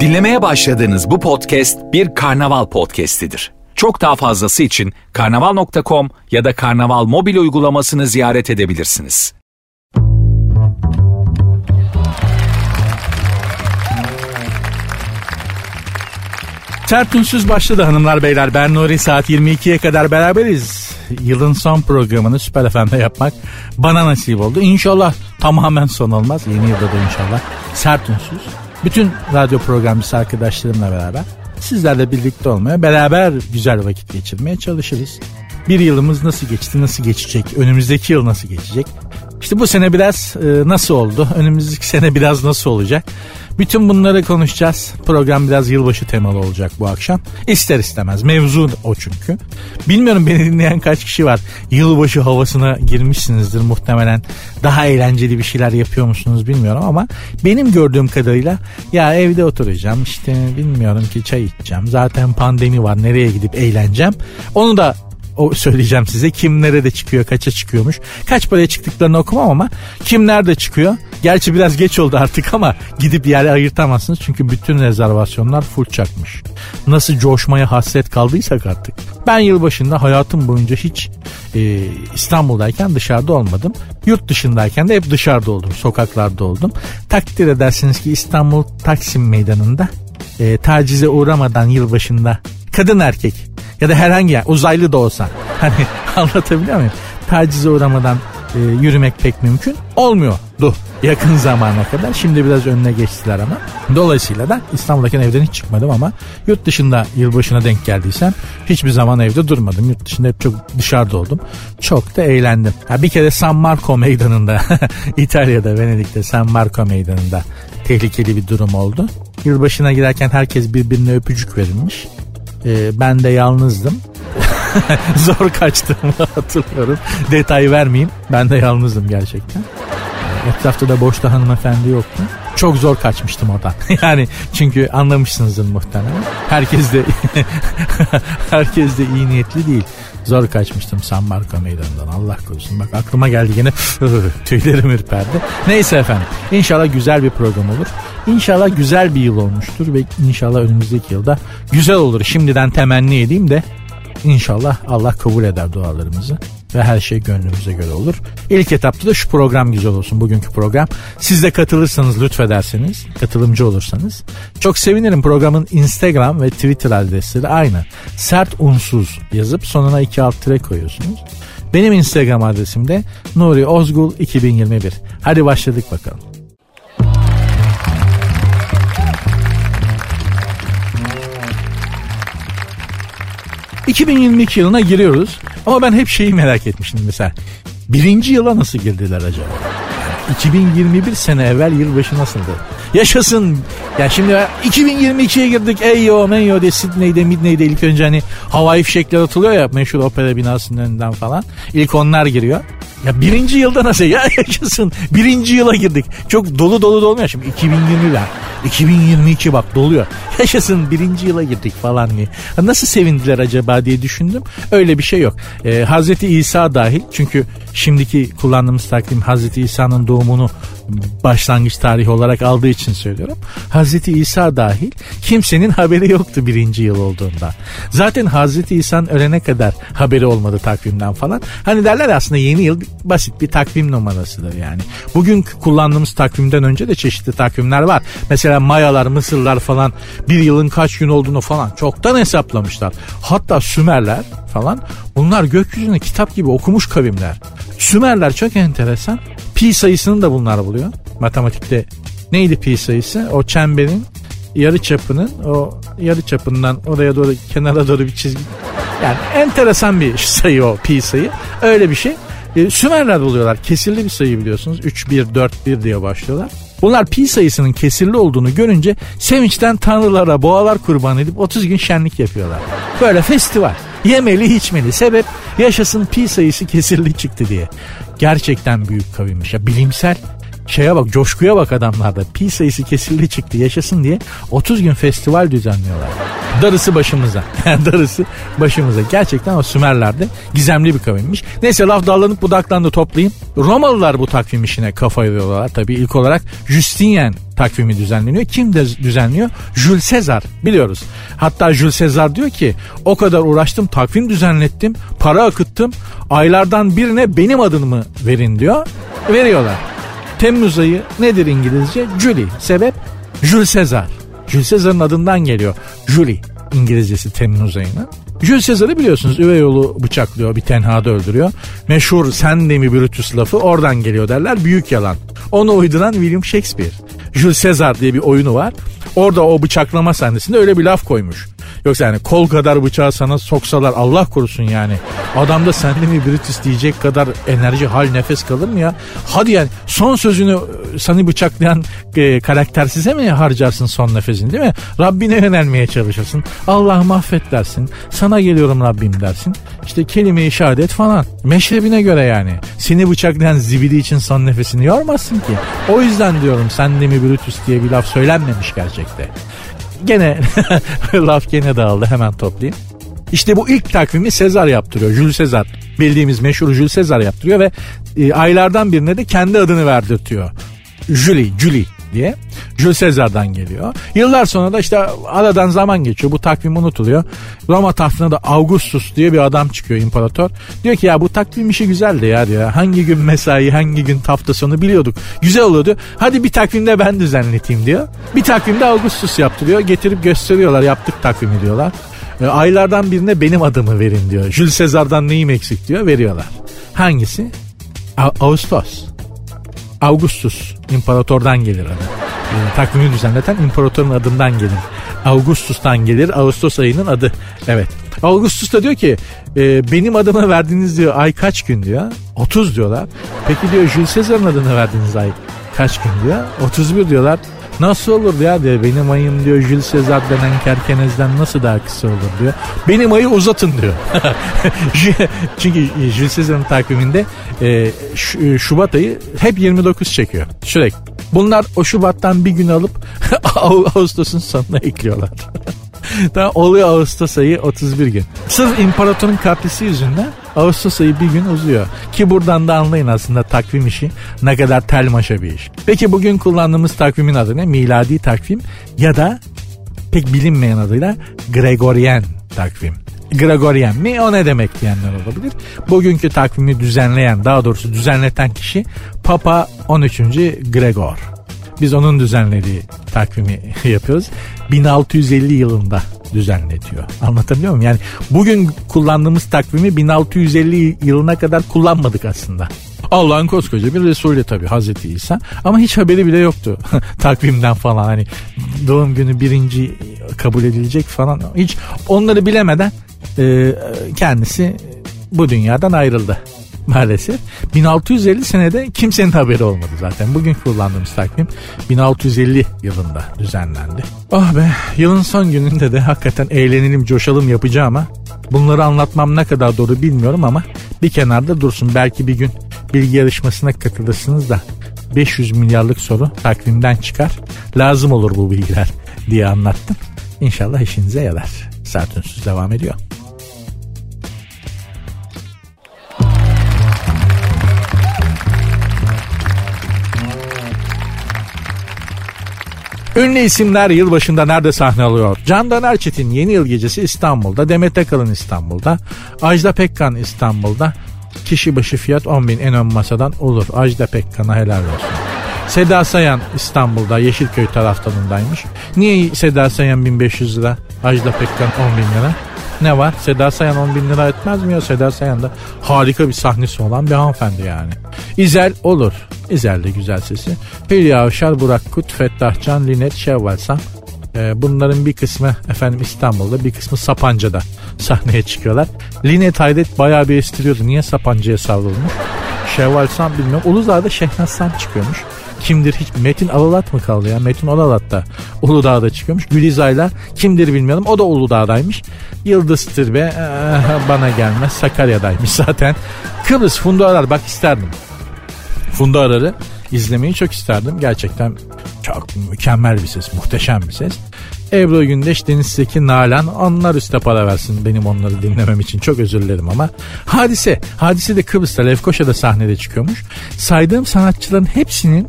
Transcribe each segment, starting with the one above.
Dinlemeye başladığınız bu podcast bir karnaval podcastidir. Çok daha fazlası için karnaval.com ya da karnaval mobil uygulamasını ziyaret edebilirsiniz. Sert Ünsüz başladı hanımlar beyler. Ben Nuri saat 22'ye kadar beraberiz. Yılın son programını Süper FM'de yapmak bana nasip oldu. İnşallah tamamen son olmaz. Yeni yılda da inşallah Sert Ünsüz. Bütün radyo programcısı arkadaşlarımla beraber sizlerle birlikte olmaya, beraber güzel vakit geçirmeye çalışırız. Bir yılımız nasıl geçti, nasıl geçecek, önümüzdeki yıl nasıl geçecek? İşte bu sene biraz e, nasıl oldu, önümüzdeki sene biraz nasıl olacak? Bütün bunları konuşacağız. Program biraz yılbaşı temalı olacak bu akşam. İster istemez. Mevzu o çünkü. Bilmiyorum beni dinleyen kaç kişi var. Yılbaşı havasına girmişsinizdir muhtemelen. Daha eğlenceli bir şeyler yapıyor musunuz bilmiyorum ama benim gördüğüm kadarıyla ya evde oturacağım işte bilmiyorum ki çay içeceğim. Zaten pandemi var nereye gidip eğleneceğim. Onu da o söyleyeceğim size. Kim nerede çıkıyor, kaça çıkıyormuş. Kaç paraya çıktıklarını okumam ama kim nerede çıkıyor. Gerçi biraz geç oldu artık ama gidip yere ayırtamazsınız. Çünkü bütün rezervasyonlar full çakmış. Nasıl coşmaya hasret kaldıysak artık. Ben yılbaşında hayatım boyunca hiç e, İstanbul'dayken dışarıda olmadım. Yurt dışındayken de hep dışarıda oldum. Sokaklarda oldum. Takdir edersiniz ki İstanbul Taksim Meydanı'nda e, tacize uğramadan yılbaşında kadın erkek ya da herhangi yer uzaylı da olsa hani anlatabiliyor muyum? Tacize uğramadan e, yürümek pek mümkün olmuyordu yakın zamana kadar. Şimdi biraz önüne geçtiler ama. Dolayısıyla da İstanbul'daki evden hiç çıkmadım ama yurt dışında yılbaşına denk geldiysem hiçbir zaman evde durmadım. Yurt dışında hep çok dışarıda oldum. Çok da eğlendim. Ha, bir kere San Marco meydanında İtalya'da Venedik'te San Marco meydanında tehlikeli bir durum oldu. Yılbaşına girerken herkes birbirine öpücük verilmiş. Ee, ben de yalnızdım. Zor kaçtığımı hatırlıyorum. Detay vermeyeyim. Ben de yalnızdım gerçekten. Etrafta da boşta hanımefendi yoktu. Çok zor kaçmıştım oradan. yani çünkü anlamışsınızdır muhtemelen. Herkes de herkes de iyi niyetli değil. Zor kaçmıştım San Marco meydanından Allah korusun. Bak aklıma geldi yine tüylerim ürperdi. Neyse efendim İnşallah güzel bir program olur. İnşallah güzel bir yıl olmuştur ve inşallah önümüzdeki yılda güzel olur. Şimdiden temenni edeyim de İnşallah Allah kabul eder dualarımızı ve her şey gönlümüze göre olur. İlk etapta da şu program güzel olsun bugünkü program. Siz de katılırsanız lütfederseniz, katılımcı olursanız çok sevinirim. Programın Instagram ve Twitter adresleri aynı. Sert unsuz yazıp sonuna iki alt tire koyuyorsunuz. Benim Instagram adresim de Nuri Ozgul 2021. Hadi başladık bakalım. 2022 yılına giriyoruz. Ama ben hep şeyi merak etmiştim mesela. Birinci yıla nasıl girdiler acaba? 2021 sene evvel yılbaşı nasıldı? Yaşasın. Ya şimdi 2022'ye girdik. Eyyo menyo de Sydney'de Midney'de ilk önce hani havai fişekler atılıyor ya meşhur opera binasının önünden falan. İlk onlar giriyor. Ya birinci yılda nasıl ya yaşasın birinci yıla girdik. Çok dolu dolu dolmuyor şimdi 2020'ler. 2022 bak doluyor. Yaşasın birinci yıla girdik falan diye. Nasıl sevindiler acaba diye düşündüm. Öyle bir şey yok. Ee, Hazreti İsa dahil çünkü şimdiki kullandığımız takvim Hazreti İsa'nın doğumunu başlangıç tarihi olarak aldığı için söylüyorum. Hazreti İsa dahil kimsenin haberi yoktu birinci yıl olduğunda. Zaten Hazreti İsa'nın ölene kadar haberi olmadı takvimden falan. Hani derler aslında yeni yıl basit bir takvim numarasıdır yani. Bugün kullandığımız takvimden önce de çeşitli takvimler var. Mesela Mayalar, Mısırlar falan bir yılın kaç gün olduğunu falan çoktan hesaplamışlar. Hatta Sümerler falan bunlar gökyüzünü kitap gibi okumuş kavimler. Sümerler çok enteresan. Pi sayısını da bunlar buluyor. Matematikte neydi pi sayısı? O çemberin yarı çapının o yarı çapından oraya doğru kenara doğru bir çizgi. Yani enteresan bir sayı o pi sayı. Öyle bir şey. E, Sümerler buluyorlar. Kesirli bir sayı biliyorsunuz. 3, 1, 4, 1 diye başlıyorlar. Bunlar pi sayısının kesirli olduğunu görünce sevinçten tanrılara boğalar kurban edip 30 gün şenlik yapıyorlar. Böyle festival. Yemeli içmeli. Sebep yaşasın pi sayısı kesirli çıktı diye. Gerçekten büyük kavimmiş. Ya bilimsel şeye bak coşkuya bak adamlarda. Pi sayısı kesildi çıktı yaşasın diye 30 gün festival düzenliyorlar. Darısı başımıza. Darısı başımıza. Gerçekten o Sümerler'de gizemli bir kavimmiş. Neyse laf dallanıp budaklandı toplayayım. Romalılar bu takvim işine kafa yoruyorlar. Tabii ilk olarak Justinian takvimi düzenleniyor. Kim de düzenliyor? Jules Caesar biliyoruz. Hatta Jules Caesar diyor ki o kadar uğraştım takvim düzenlettim para akıttım aylardan birine benim adımı verin diyor. Veriyorlar. Temmuz ayı nedir İngilizce? Julie. Sebep? Jules Caesar. Jules Caesar'ın adından geliyor. Julie İngilizcesi Temmuz ayının. Jules Caesar'ı biliyorsunuz üvey oğlu bıçaklıyor bir tenhada öldürüyor. Meşhur sen de mi Brutus lafı oradan geliyor derler büyük yalan. Onu uyduran William Shakespeare. Jules Caesar diye bir oyunu var. Orada o bıçaklama sahnesinde öyle bir laf koymuş. Yoksa yani kol kadar bıçağı sana soksalar Allah korusun yani. Adamda sende mi Brutus diyecek kadar enerji hal nefes kalır mı ya? Hadi yani son sözünü e, seni bıçaklayan e, karakter size mi harcarsın son nefesini değil mi? Rabbine yönelmeye çalışırsın. Allah mahvet dersin. Sana geliyorum Rabbim dersin. İşte kelime-i şehadet falan. Meşrebine göre yani. Seni bıçaklayan zibidi için son nefesini yormazsın ki. O yüzden diyorum sen de mi Brutus diye bir laf söylenmemiş gerçekte. Gene laf gene dağıldı hemen toplayayım. İşte bu ilk takvimi Sezar yaptırıyor. Jules Sezar. Bildiğimiz meşhur Jules Sezar yaptırıyor ve e, aylardan birine de kendi adını verdirtiyor. Julie, Julie diye. Jules Caesar'dan geliyor. Yıllar sonra da işte aradan zaman geçiyor. Bu takvim unutuluyor. Roma tahtına da Augustus diye bir adam çıkıyor imparator. Diyor ki ya bu takvim işi güzeldi ya diyor. Hangi gün mesai hangi gün hafta sonu biliyorduk. Güzel oluyordu. Hadi bir takvimde ben düzenleteyim diyor. Bir takvimde Augustus yaptırıyor. Getirip gösteriyorlar yaptık takvimi diyorlar. E, aylardan birine benim adımı verin diyor. Jules Caesar'dan neyim eksik diyor veriyorlar. Hangisi? A- Ağustos. Augustus imparatordan gelir adı. E, takvimi düzenleten imparatorun adından gelir. Augustus'tan gelir Ağustos ayının adı. Evet. Augustus da diyor ki e, benim adıma verdiğiniz diyor ay kaç gün diyor. 30 diyorlar. Peki diyor Jules Caesar'ın adına verdiğiniz ay kaç gün diyor. 31 diyorlar. Nasıl olur ya diyor benim ayım diyor Jules Caesar denen kerkenezden nasıl daha kısa olur diyor. Benim ayı uzatın diyor. Çünkü Jules Caesar'ın takviminde e, Şubat ayı hep 29 çekiyor sürekli. Bunlar o Şubat'tan bir gün alıp Ağustos'un sonuna ekliyorlar. tamam oluyor Ağustos ayı 31 gün. Sırf imparatorun kaprisi yüzünden Ağustos ayı bir gün uzuyor. Ki buradan da anlayın aslında takvim işi ne kadar tel maşa bir iş. Peki bugün kullandığımız takvimin adı ne? Miladi takvim ya da pek bilinmeyen adıyla Gregorian takvim. Gregorian mi o ne demek diyenler olabilir. Bugünkü takvimi düzenleyen daha doğrusu düzenleten kişi Papa 13. Gregor. Biz onun düzenlediği takvimi yapıyoruz. 1650 yılında düzenletiyor. Anlatabiliyor muyum? Yani bugün kullandığımız takvimi 1650 yılına kadar kullanmadık aslında. Allah'ın koskoca bir Resulü tabii Hazreti İsa ama hiç haberi bile yoktu takvimden falan hani doğum günü birinci kabul edilecek falan hiç onları bilemeden e, kendisi bu dünyadan ayrıldı maalesef. 1650 senede kimsenin haberi olmadı zaten. Bugün kullandığımız takvim 1650 yılında düzenlendi. Oh be yılın son gününde de hakikaten eğlenelim coşalım yapacağım ama bunları anlatmam ne kadar doğru bilmiyorum ama bir kenarda dursun. Belki bir gün bilgi yarışmasına katılırsınız da 500 milyarlık soru takvimden çıkar. Lazım olur bu bilgiler diye anlattım. İnşallah işinize yarar. Saat devam ediyor. Ünlü isimler yılbaşında nerede sahne alıyor? Candan Erçetin yeni yıl gecesi İstanbul'da, Demet Akalın İstanbul'da, Ajda Pekkan İstanbul'da. Kişi başı fiyat 10 bin en ön masadan olur. Ajda Pekkan'a helal olsun. Seda Sayan İstanbul'da Yeşilköy taraftarındaymış. Niye Seda Sayan 1500 lira, Ajda Pekkan 10 bin lira? Ne var? Seda Sayan 10 bin lira etmez mi ya? Seda Sayan da harika bir sahnesi olan bir hanımefendi yani. İzel olur. İzel de güzel sesi. Hülya Avşar, Burak Kut, Fettah Can, Linet Şevvalsan. Ee, bunların bir kısmı efendim İstanbul'da bir kısmı Sapanca'da sahneye çıkıyorlar. Linet Haydet bayağı bir estiriyordu. Niye Sapanca'ya savrulmuş? Şevval Sam bilmiyorum. Uludağ'da Şehnaz Sam çıkıyormuş. Kimdir hiç Metin Alalat mı kaldı ya? Metin Alalat da Uludağ'da çıkıyormuş. Gülizay'la kimdir bilmiyorum. O da Uludağ'daymış. Yıldız Tilbe ee, bana gelmez. Sakarya'daymış zaten. Kıbrıs Funda Arar bak isterdim. Funda Arar'ı izlemeyi çok isterdim. Gerçekten çok mükemmel bir ses, muhteşem bir ses. Ebru Gündeş, Deniz Seki, Nalan onlar üste para versin benim onları dinlemem için. Çok özür dilerim ama. Hadise, Hadise de Kıbrıs'ta Lefkoşa'da sahnede çıkıyormuş. Saydığım sanatçıların hepsinin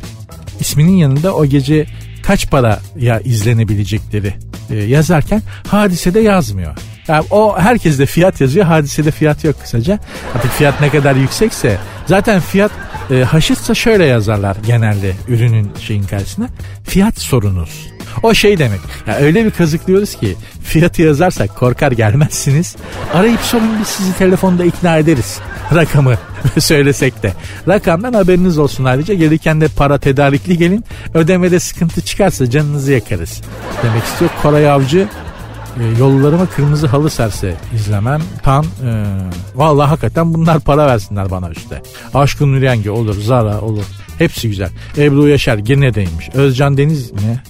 isminin yanında o gece kaç para ya izlenebilecekleri e, yazarken hadisede yazmıyor. Yani o herkes de fiyat yazıyor hadisede fiyat yok kısaca. Artık fiyat ne kadar yüksekse zaten fiyat e, haşitsa şöyle yazarlar genelde ürünün şeyin karşısına. Fiyat sorunuz. O şey demek. Ya öyle bir kazıklıyoruz ki fiyatı yazarsak korkar gelmezsiniz. Arayıp sorun biz sizi telefonda ikna ederiz. Rakamı söylesek de. Rakamdan haberiniz olsun ayrıca. Gelirken de para tedarikli gelin. Ödemede sıkıntı çıkarsa canınızı yakarız. Demek istiyor Koray Avcı e, yollarıma kırmızı halı serse izlemem. Tan e, vallahi hakikaten bunlar para versinler bana işte. Aşkın Nüryengi olur, Zara olur. Hepsi güzel. Ebru Yaşar gene deymiş. Özcan Deniz mi?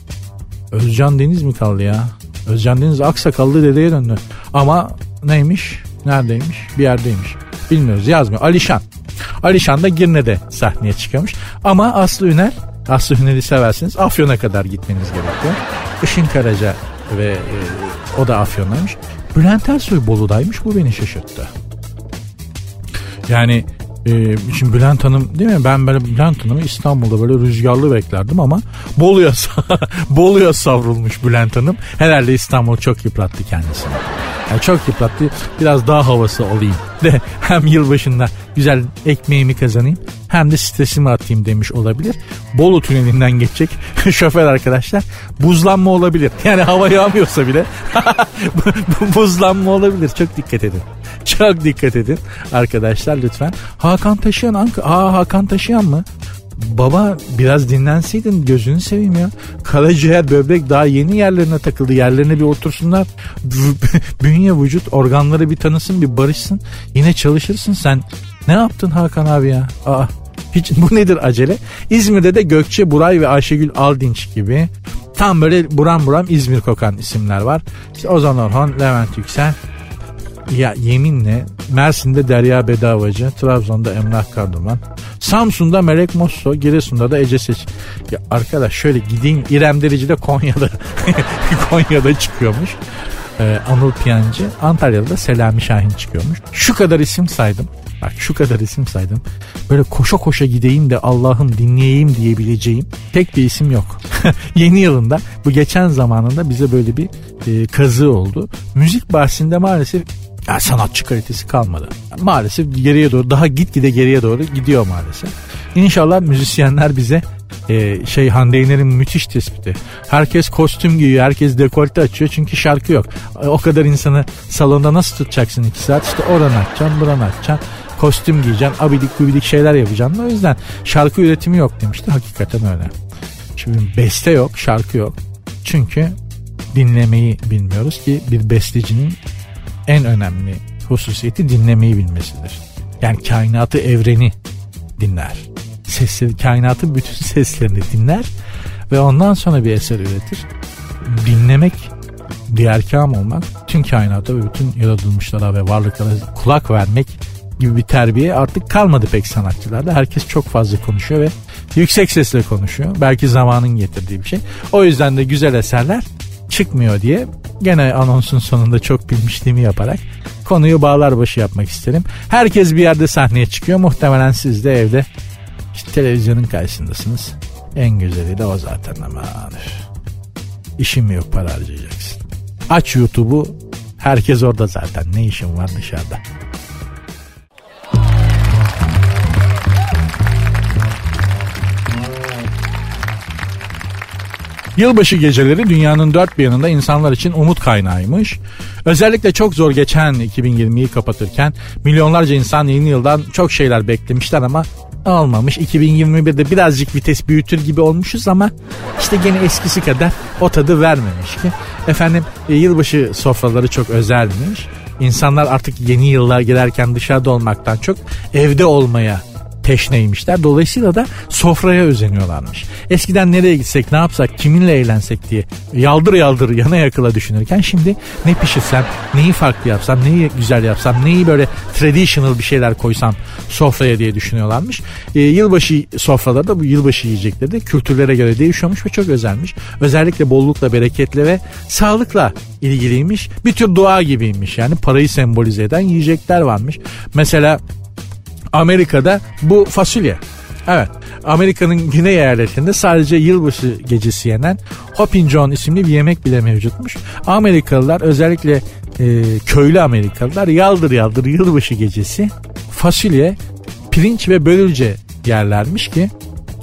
Özcan Deniz mi kaldı ya? Özcan Deniz aksakallı dedeye döndü. Ama neymiş? Neredeymiş? Bir yerdeymiş. Bilmiyoruz yazmıyor. Alişan. Alişan da Girne'de sahneye çıkıyormuş. Ama Aslı Üner, Aslı Üner'i seversiniz Afyon'a kadar gitmeniz gerekiyor. Işın Karaca ve e, o da Afyon'daymış. Bülent Ersoy Bolu'daymış bu beni şaşırttı. Yani e, şimdi Bülent Hanım değil mi? Ben böyle Bülent Hanım'ı İstanbul'da böyle rüzgarlı beklerdim ama Bolu'ya Bolu'ya savrulmuş Bülent Hanım. Herhalde İstanbul çok yıprattı kendisini. Yani çok yıprattı. Biraz daha havası olayım. De hem yılbaşında güzel ekmeğimi kazanayım hem de stresimi atayım demiş olabilir. Bolu tünelinden geçecek şoför arkadaşlar buzlanma olabilir. Yani hava yağmıyorsa bile buzlanma olabilir. Çok dikkat edin. Çok dikkat edin arkadaşlar lütfen. Hakan Taşıyan Anka. Aa Hakan Taşıyan mı? Baba biraz dinlenseydin gözünü seveyim ya. Karaciğer böbrek daha yeni yerlerine takıldı. Yerlerine bir otursunlar. Bünye vücut organları bir tanısın bir barışsın. Yine çalışırsın sen. Ne yaptın Hakan abi ya? Aa, hiç, bu nedir acele? İzmir'de de Gökçe Buray ve Ayşegül Aldinç gibi tam böyle buram buram İzmir kokan isimler var. İşte Ozan Orhan, Levent Yüksel, ya yeminle Mersin'de Derya Bedavacı, Trabzon'da Emrah Karduman, Samsun'da Melek Mosso, Giresun'da da Ece Seç. Ya arkadaş şöyle gideyim İrem Derici de Konya'da Konya'da çıkıyormuş. Ee, Anıl Piyancı, Antalya'da da Selami Şahin çıkıyormuş. Şu kadar isim saydım. Bak şu kadar isim saydım. Böyle koşa koşa gideyim de Allah'ım dinleyeyim diyebileceğim tek bir isim yok. Yeni yılında bu geçen zamanında bize böyle bir e, kazı oldu. Müzik bahsinde maalesef yani sanatçı kalitesi kalmadı. Maalesef geriye doğru daha gitgide geriye doğru gidiyor maalesef. İnşallah müzisyenler bize e, şey Hande Yener'in müthiş tespiti. Herkes kostüm giyiyor, herkes dekolte açıyor çünkü şarkı yok. E, o kadar insanı salonda nasıl tutacaksın iki saat? İşte oranı açacaksın, buranı açacaksın. Kostüm giyeceksin, abidik gubidik şeyler yapacaksın. O yüzden şarkı üretimi yok demişti. Hakikaten öyle. Şimdi beste yok, şarkı yok. Çünkü dinlemeyi bilmiyoruz ki bir bestecinin en önemli hususiyeti dinlemeyi bilmesidir. Yani kainatı evreni dinler. Sesleri, kainatın bütün seslerini dinler ve ondan sonra bir eser üretir. Dinlemek bir erkam olmak, tüm kainata ve bütün yaratılmışlara ve varlıklara kulak vermek gibi bir terbiye artık kalmadı pek sanatçılarda. Herkes çok fazla konuşuyor ve yüksek sesle konuşuyor. Belki zamanın getirdiği bir şey. O yüzden de güzel eserler çıkmıyor diye gene anonsun sonunda çok bilmişliğimi yaparak konuyu bağlar başı yapmak isterim. Herkes bir yerde sahneye çıkıyor. Muhtemelen siz de evde işte televizyonun karşısındasınız. En güzeli de o zaten ama işin mi yok para harcayacaksın. Aç YouTube'u herkes orada zaten ne işin var dışarıda. Yılbaşı geceleri dünyanın dört bir yanında insanlar için umut kaynağıymış. Özellikle çok zor geçen 2020'yi kapatırken milyonlarca insan yeni yıldan çok şeyler beklemişler ama olmamış. 2021'de birazcık vites büyütür gibi olmuşuz ama işte gene eskisi kadar o tadı vermemiş ki. Efendim e, yılbaşı sofraları çok özelmiş. İnsanlar artık yeni yıllar girerken dışarıda olmaktan çok evde olmaya teşneymişler. Dolayısıyla da sofraya özeniyorlarmış. Eskiden nereye gitsek ne yapsak kiminle eğlensek diye yaldır yaldır yana yakıla düşünürken şimdi ne pişirsem neyi farklı yapsam neyi güzel yapsam neyi böyle traditional bir şeyler koysam sofraya diye düşünüyorlarmış. E, yılbaşı sofraları da bu yılbaşı yiyecekleri de kültürlere göre değişiyormuş ve çok özelmiş. Özellikle bollukla bereketle ve sağlıkla ilgiliymiş. Bir tür dua gibiymiş yani parayı sembolize eden yiyecekler varmış. Mesela Amerika'da bu fasulye. Evet. Amerika'nın güney eyaletinde sadece yılbaşı gecesi yenen Hoppin John isimli bir yemek bile mevcutmuş. Amerikalılar özellikle e, köylü Amerikalılar yaldır yaldır yılbaşı gecesi fasulye, pirinç ve börülce yerlermiş ki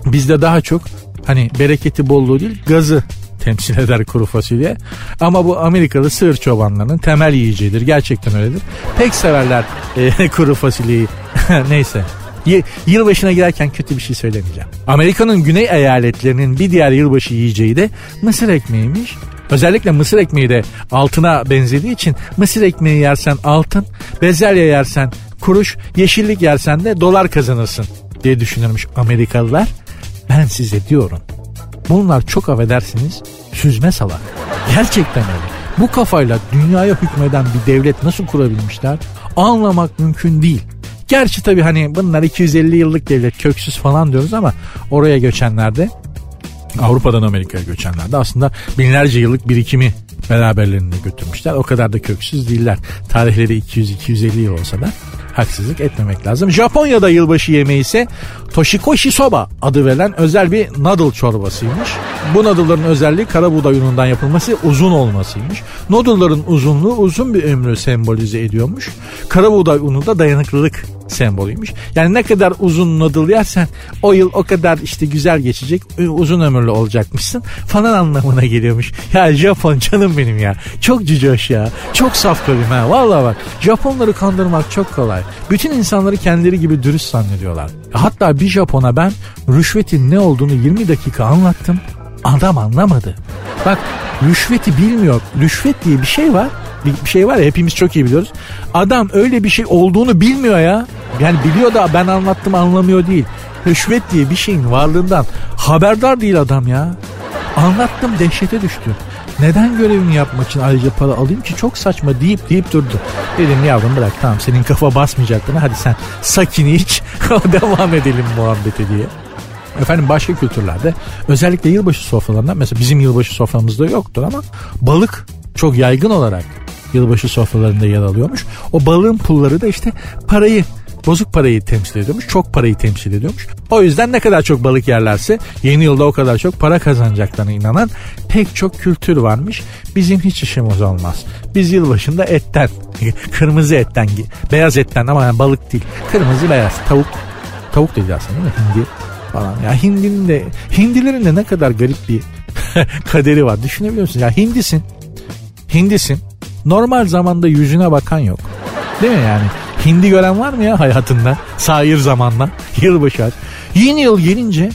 bizde daha çok hani bereketi bolluğu değil gazı temsil eder kuru fasulye. Ama bu Amerikalı sığır çobanlarının temel yiyeceğidir. Gerçekten öyledir. Pek severler e, kuru fasulyeyi. Neyse. Y- yılbaşına girerken kötü bir şey söylemeyeceğim. Amerika'nın güney eyaletlerinin bir diğer yılbaşı yiyeceği de mısır ekmeğiymiş. Özellikle mısır ekmeği de altına benzediği için mısır ekmeği yersen altın, bezelye yersen kuruş, yeşillik yersen de dolar kazanırsın diye düşünürmüş Amerikalılar. Ben size diyorum Bunlar çok affedersiniz süzme salak. Gerçekten öyle. Bu kafayla dünyaya hükmeden bir devlet nasıl kurabilmişler anlamak mümkün değil. Gerçi tabii hani bunlar 250 yıllık devlet köksüz falan diyoruz ama oraya göçenlerde Avrupa'dan Amerika'ya göçenlerde aslında binlerce yıllık birikimi beraberlerinde götürmüşler. O kadar da köksüz değiller. Tarihleri 200-250 yıl olsa da haksızlık etmemek lazım. Japonya'da yılbaşı yemeği ise Toshikoshi Soba adı verilen özel bir noodle çorbasıymış. Bu noodle'ların özelliği kara buğday unundan yapılması uzun olmasıymış. Noodle'ların uzunluğu uzun bir ömrü sembolize ediyormuş. Kara buğday unu da dayanıklılık sembolüymüş. Yani ne kadar uzun noodle yersen o yıl o kadar işte güzel geçecek uzun ömürlü olacakmışsın falan anlamına geliyormuş. Ya Japon canım benim ya. Çok cücoş ya. Çok saf kalayım ha. Valla bak Japonları kandırmak çok kolay. Bütün insanları kendileri gibi dürüst zannediyorlar. Hatta bir Japon'a ben rüşvetin ne olduğunu 20 dakika anlattım. Adam anlamadı. Bak rüşveti bilmiyor. Rüşvet diye bir şey var bir, şey var ya hepimiz çok iyi biliyoruz. Adam öyle bir şey olduğunu bilmiyor ya. Yani biliyor da ben anlattım anlamıyor değil. Rüşvet diye bir şeyin varlığından haberdar değil adam ya. Anlattım dehşete düştü. Neden görevimi yapmak için ayrıca para alayım ki çok saçma deyip deyip durdu. Dedim yavrum bırak tamam senin kafa basmayacak buna hadi sen sakini iç devam edelim muhabbete diye. Efendim başka kültürlerde özellikle yılbaşı sofralarında mesela bizim yılbaşı soframızda yoktur ama balık çok yaygın olarak yılbaşı sofralarında yer alıyormuş. O balığın pulları da işte parayı bozuk parayı temsil ediyormuş. Çok parayı temsil ediyormuş. O yüzden ne kadar çok balık yerlerse yeni yılda o kadar çok para kazanacaklarına inanan pek çok kültür varmış. Bizim hiç işimiz olmaz. Biz yılbaşında etten, kırmızı etten, beyaz etten ama yani balık değil. Kırmızı beyaz tavuk. Tavuk değil aslında değil mi? Hindi falan. Ya hindinin de hindilerin de ne kadar garip bir kaderi var. Düşünebiliyor musun? Ya hindisin. Hindisin. Normal zamanda yüzüne bakan yok. Değil mi yani? Hindi gören var mı ya hayatında? Sair zamanla. Yılbaşı aç. Yeni yıl gelince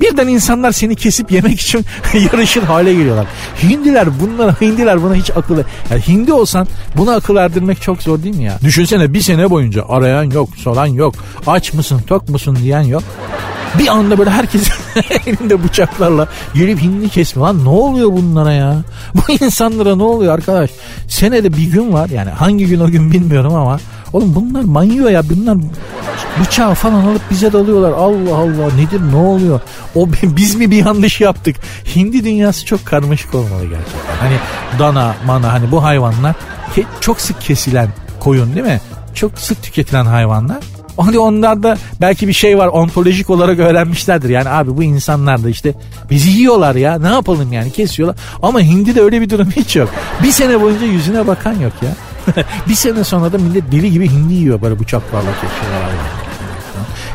birden insanlar seni kesip yemek için yarışır hale geliyorlar. Hindiler bunlar hindiler buna hiç akıl yani hindi olsan buna akıl erdirmek çok zor değil mi ya? Düşünsene bir sene boyunca arayan yok, soran yok. Aç mısın, tok musun diyen yok. Bir anda böyle herkes elinde bıçaklarla gelip hindi kesme. Lan ne oluyor bunlara ya? Bu insanlara ne oluyor arkadaş? Senede bir gün var yani hangi gün o gün bilmiyorum ama oğlum bunlar manyo ya bunlar bıçağı falan alıp bize dalıyorlar. Allah Allah nedir ne oluyor? O biz mi bir yanlış yaptık? Hindi dünyası çok karmaşık olmalı gerçekten. Hani dana, mana hani bu hayvanlar çok sık kesilen koyun değil mi? Çok sık tüketilen hayvanlar. Hani onlarda belki bir şey var ontolojik olarak öğrenmişlerdir. Yani abi bu insanlar da işte bizi yiyorlar ya ne yapalım yani kesiyorlar. Ama hindi de öyle bir durum hiç yok. Bir sene boyunca yüzüne bakan yok ya. bir sene sonra da millet deli gibi hindi yiyor böyle bıçaklarla kesiyorlar.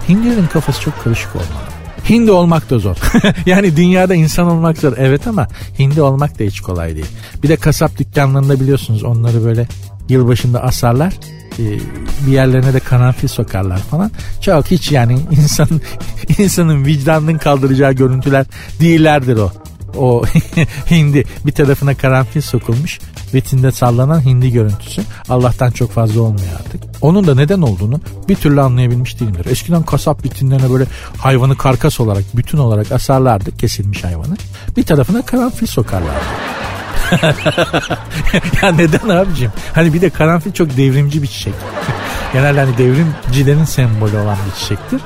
Hindilerin kafası çok karışık olmalı. Hindi olmak da zor. yani dünyada insan olmak zor evet ama hindi olmak da hiç kolay değil. Bir de kasap dükkanlarında biliyorsunuz onları böyle yılbaşında asarlar bir yerlerine de karanfil sokarlar falan. Çok hiç yani insan insanın vicdanının kaldıracağı görüntüler değillerdir o. O hindi bir tarafına karanfil sokulmuş Vitinde sallanan hindi görüntüsü. Allah'tan çok fazla olmuyor artık. Onun da neden olduğunu bir türlü anlayabilmiş değilimdir. Eskiden kasap vitinlerine böyle hayvanı karkas olarak, bütün olarak asarlardı kesilmiş hayvanı. Bir tarafına karanfil sokarlardı. Ya neden abicim? Hani bir de karanfil çok devrimci bir çiçek. Genelde hani devrimcilerin sembolü olan bir çiçektir.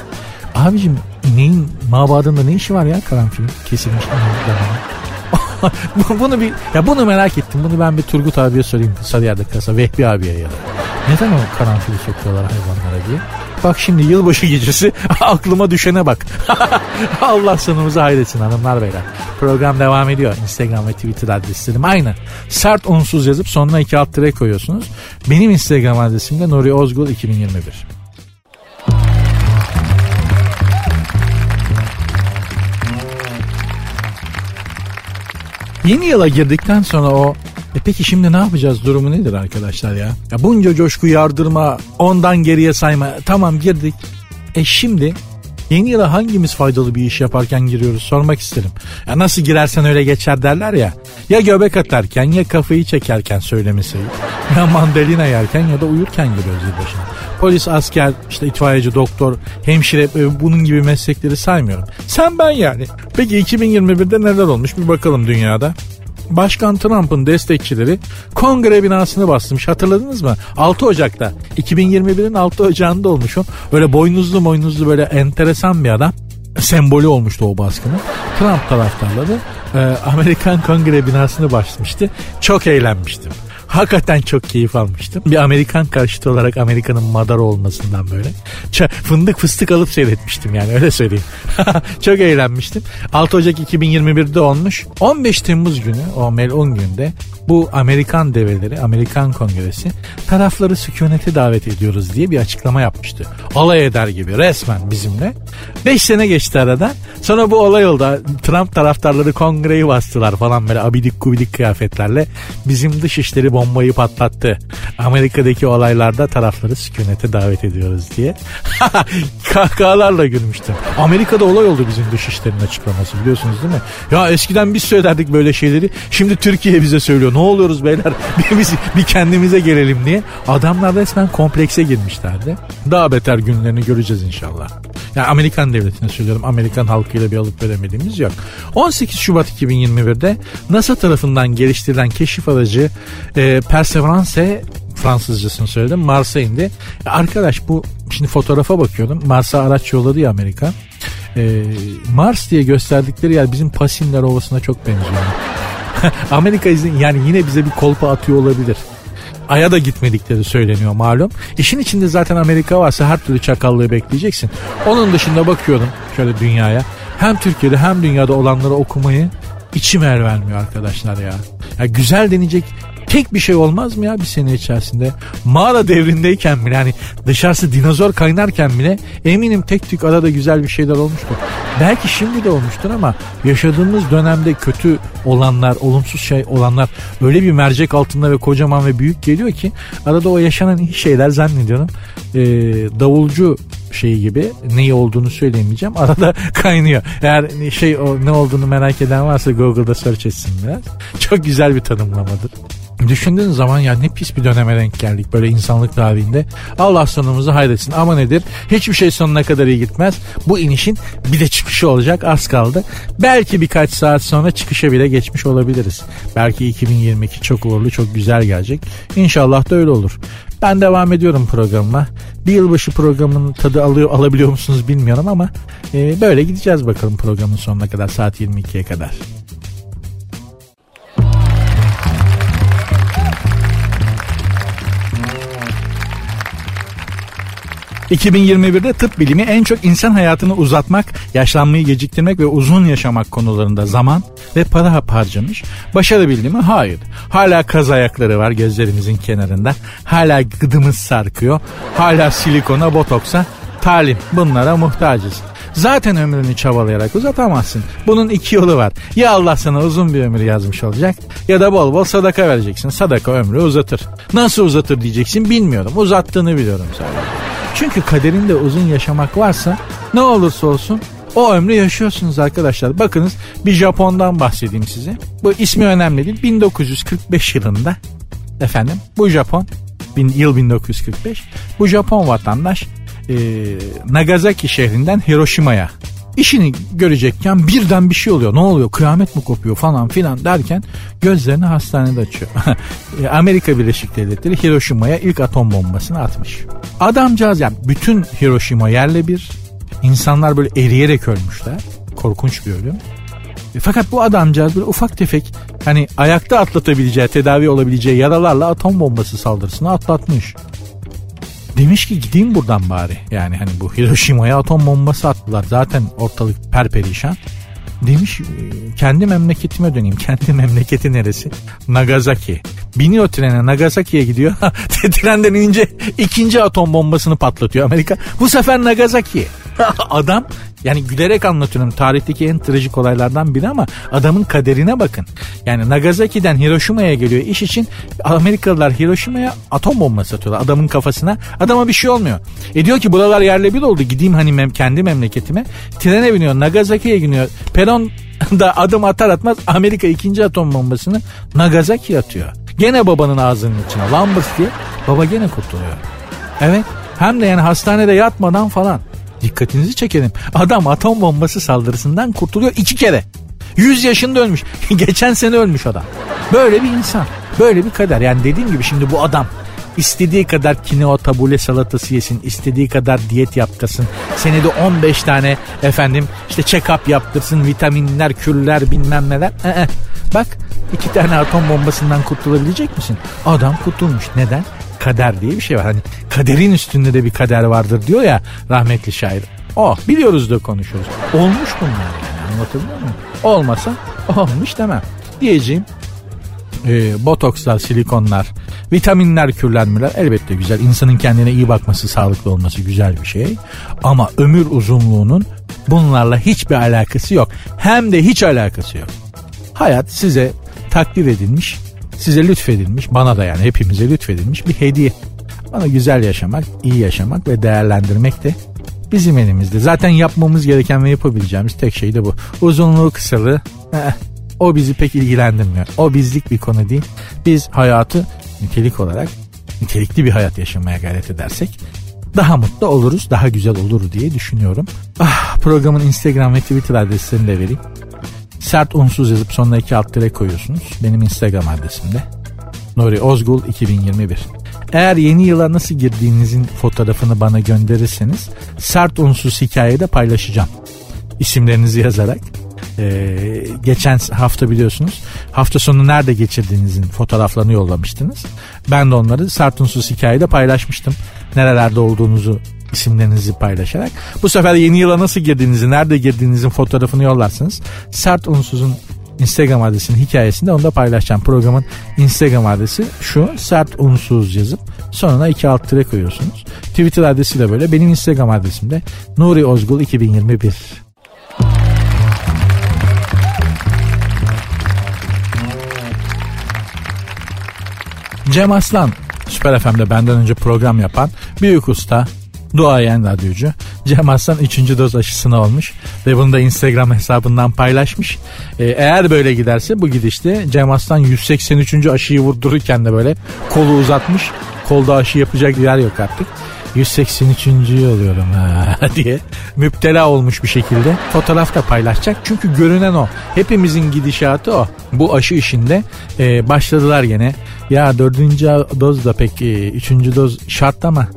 Abicim ineğin mabadında ne işi var ya karanfilin kesilmiş bunu bir ya bunu merak ettim. Bunu ben bir Turgut abiye sorayım. Sarıyer'de kasa Vehbi abiye ya da. Neden o karanfili sokuyorlar hayvanlara diye. Bak şimdi yılbaşı gecesi aklıma düşene bak. Allah sonumuzu hayretsin hanımlar beyler. Program devam ediyor. Instagram ve Twitter adreslerim aynı. Sert unsuz yazıp sonuna iki alt tire koyuyorsunuz. Benim Instagram adresim de Nuri Ozgul 2021. Yeni yıla girdikten sonra o e peki şimdi ne yapacağız durumu nedir arkadaşlar ya? ya bunca coşku yardırma ondan geriye sayma tamam girdik. E şimdi Yeni yıla hangimiz faydalı bir iş yaparken giriyoruz sormak isterim. Ya nasıl girersen öyle geçer derler ya. Ya göbek atarken ya kafayı çekerken söylemesi. Ya mandalina yerken ya da uyurken giriyoruz yılbaşına. Polis, asker, işte itfaiyeci, doktor, hemşire e, bunun gibi meslekleri saymıyorum. Sen ben yani. Peki 2021'de neler olmuş bir bakalım dünyada. Başkan Trump'ın destekçileri kongre binasını bastırmış hatırladınız mı? 6 Ocak'ta 2021'in 6 Ocağı'nda olmuş o. Böyle boynuzlu boynuzlu böyle enteresan bir adam sembolü olmuştu o baskının. Trump taraftarları e, Amerikan Kongre binasını bastırmıştı. Çok eğlenmiştim. Hakikaten çok keyif almıştım. Bir Amerikan karşıtı olarak Amerika'nın madara olmasından böyle. Ç- fındık fıstık alıp seyretmiştim yani öyle söyleyeyim. çok eğlenmiştim. 6 Ocak 2021'de olmuş. 15 Temmuz günü o melun günde bu Amerikan develeri, Amerikan kongresi tarafları sükunete davet ediyoruz diye bir açıklama yapmıştı. Alay eder gibi resmen bizimle. 5 sene geçti arada. Sonra bu olay oldu. Trump taraftarları kongreyi bastılar falan böyle abidik gubidik kıyafetlerle. Bizim dışişleri bombayı patlattı. Amerika'daki olaylarda tarafları sükunete davet ediyoruz diye. Kahkahalarla gülmüştüm. Amerika'da olay oldu bizim dışişlerin açıklaması biliyorsunuz değil mi? Ya eskiden biz söylerdik böyle şeyleri. Şimdi Türkiye bize söylüyor. Ne oluyoruz beyler? Bir, biz, bir kendimize gelelim diye. Adamlar resmen komplekse girmişlerdi. Daha beter günlerini göreceğiz inşallah. Yani Amerikan devletine söylüyorum. Amerikan halkıyla bir alıp veremediğimiz yok. 18 Şubat 2021'de NASA tarafından geliştirilen keşif aracı e, Perseverance Fransızcasını söyledim. Mars'a indi. Arkadaş bu şimdi fotoğrafa bakıyordum. Mars'a araç yolladı ya Amerika. Ee, Mars diye gösterdikleri yer bizim Pasinler Ovası'na çok benziyor. Amerika izin yani yine bize bir kolpa atıyor olabilir. Ay'a da gitmedikleri söyleniyor malum. İşin içinde zaten Amerika varsa her türlü çakallığı bekleyeceksin. Onun dışında bakıyorum şöyle dünyaya. Hem Türkiye'de hem dünyada olanları okumayı içim el vermiyor arkadaşlar ya. ya güzel denecek tek bir şey olmaz mı ya bir sene içerisinde? Mağara devrindeyken bile hani dışarısı dinozor kaynarken bile eminim tek tük arada güzel bir şeyler olmuştur. Belki şimdi de olmuştur ama yaşadığımız dönemde kötü olanlar, olumsuz şey olanlar öyle bir mercek altında ve kocaman ve büyük geliyor ki arada o yaşanan iyi şeyler zannediyorum e, davulcu şeyi gibi neyi olduğunu söyleyemeyeceğim. Arada kaynıyor. Eğer şey o ne olduğunu merak eden varsa Google'da search etsin biraz. Çok güzel bir tanımlamadır. Düşündüğün zaman ya ne pis bir döneme denk geldik böyle insanlık tarihinde. Allah sonumuzu hayretsin ama nedir? Hiçbir şey sonuna kadar iyi gitmez. Bu inişin bir de çıkışı olacak az kaldı. Belki birkaç saat sonra çıkışa bile geçmiş olabiliriz. Belki 2022 çok uğurlu çok güzel gelecek. İnşallah da öyle olur. Ben devam ediyorum programıma. Bir yılbaşı programının tadı alıyor alabiliyor musunuz bilmiyorum ama e, böyle gideceğiz bakalım programın sonuna kadar saat 22'ye kadar. 2021'de tıp bilimi en çok insan hayatını uzatmak, yaşlanmayı geciktirmek ve uzun yaşamak konularında zaman ve para harcamış. Başarabildi mi? Hayır. Hala kaz ayakları var gözlerimizin kenarında. Hala gıdımız sarkıyor. Hala silikona, botoksa talim bunlara muhtacız. Zaten ömrünü çabalayarak uzatamazsın. Bunun iki yolu var. Ya Allah sana uzun bir ömür yazmış olacak ya da bol bol sadaka vereceksin. Sadaka ömrü uzatır. Nasıl uzatır diyeceksin bilmiyorum. Uzattığını biliyorum sadece. Çünkü kaderinde uzun yaşamak varsa ne olursa olsun O ömrü yaşıyorsunuz arkadaşlar. Bakınız bir Japon'dan bahsedeyim size. Bu ismi önemli değil. 1945 yılında efendim bu Japon bin, yıl 1945 bu Japon vatandaş e, Nagasaki şehrinden Hiroşima'ya işini görecekken birden bir şey oluyor. Ne oluyor? Kıyamet mi kopuyor falan filan derken gözlerini hastanede açıyor. Amerika Birleşik Devletleri Hiroşima'ya ilk atom bombasını atmış. Adamcağız yani bütün Hiroşima yerle bir. İnsanlar böyle eriyerek ölmüşler. Korkunç bir ölüm. E, fakat bu adamcağız böyle ufak tefek hani ayakta atlatabileceği, tedavi olabileceği yaralarla atom bombası saldırısını atlatmış. Demiş ki gideyim buradan bari. Yani hani bu Hiroşima'ya atom bombası attılar. Zaten ortalık perperişan. Demiş e, kendi memleketime döneyim. Kendi memleketi neresi? Nagasaki. Biniyor trene Nagasaki'ye gidiyor. Trenden inince ikinci atom bombasını patlatıyor Amerika. Bu sefer Nagasaki. Adam yani gülerek anlatıyorum tarihteki en trajik olaylardan biri ama adamın kaderine bakın. Yani Nagasaki'den Hiroşima'ya geliyor iş için Amerikalılar Hiroşima'ya atom bombası atıyorlar adamın kafasına. Adama bir şey olmuyor. E diyor ki buralar yerle bir oldu gideyim hani mem kendi memleketime. Trene biniyor Nagasaki'ye gidiyor. Peron da adım atar atmaz Amerika ikinci atom bombasını Nagasaki atıyor. Gene babanın ağzının içine lambırs diye baba gene kurtuluyor. Evet hem de yani hastanede yatmadan falan. Dikkatinizi çekelim. Adam atom bombası saldırısından kurtuluyor iki kere. 100 yaşında ölmüş. Geçen sene ölmüş adam. Böyle bir insan. Böyle bir kader. Yani dediğim gibi şimdi bu adam istediği kadar kineo tabule salatası yesin, istediği kadar diyet yaptırsın. Senede 15 tane efendim işte check-up yaptırsın, vitaminler, kürler bilmem neler. Ee, bak iki tane atom bombasından kurtulabilecek misin? Adam kurtulmuş. Neden? Kader diye bir şey var. Hani kaderin üstünde de bir kader vardır diyor ya rahmetli şair. Oh biliyoruz da konuşuyoruz. Olmuş bunlar yani anlatabiliyor muyum? Olmasa olmuş demem. Diyeceğim e, botokslar, silikonlar, vitaminler, kürlenmeler elbette güzel. İnsanın kendine iyi bakması, sağlıklı olması güzel bir şey. Ama ömür uzunluğunun bunlarla hiçbir alakası yok. Hem de hiç alakası yok. Hayat size takdir edilmiş size lütfedilmiş bana da yani hepimize lütfedilmiş bir hediye. Bana güzel yaşamak, iyi yaşamak ve değerlendirmek de bizim elimizde. Zaten yapmamız gereken ve yapabileceğimiz tek şey de bu. Uzunluğu kısalığı eh, o bizi pek ilgilendirmiyor. O bizlik bir konu değil. Biz hayatı nitelik olarak nitelikli bir hayat yaşamaya gayret edersek daha mutlu oluruz, daha güzel olur diye düşünüyorum. Ah, programın Instagram ve Twitter adreslerini de vereyim. Sert unsuz yazıp sonuna iki alt tire koyuyorsunuz. Benim Instagram adresimde. Nuri Ozgul 2021. Eğer yeni yıla nasıl girdiğinizin fotoğrafını bana gönderirseniz sert unsuz hikayede paylaşacağım. İsimlerinizi yazarak. Ee, geçen hafta biliyorsunuz hafta sonu nerede geçirdiğinizin fotoğraflarını yollamıştınız. Ben de onları sert unsuz hikayede paylaşmıştım. Nerelerde olduğunuzu isimlerinizi paylaşarak. Bu sefer yeni yıla nasıl girdiğinizi, nerede girdiğinizin fotoğrafını yollarsınız. Sert Unsuz'un Instagram adresinin hikayesinde onu da paylaşacağım. Programın Instagram adresi şu sert unsuz yazıp sonuna iki alt tire koyuyorsunuz. Twitter adresi de böyle. Benim Instagram adresim de Nuri Ozgul 2021. Cem Aslan Süper FM'de benden önce program yapan büyük usta, duayen radyocu. Cem Aslan 3. doz aşısını olmuş ve bunu da Instagram hesabından paylaşmış. Ee, eğer böyle giderse bu gidişte Cem Aslan 183. aşıyı vurdururken de böyle kolu uzatmış. Kolda aşı yapacak yer yok artık. 183. oluyorum ha diye müptela olmuş bir şekilde fotoğraf da paylaşacak. Çünkü görünen o. Hepimizin gidişatı o. Bu aşı işinde e, başladılar gene. Ya dördüncü doz da pek üçüncü doz şart ama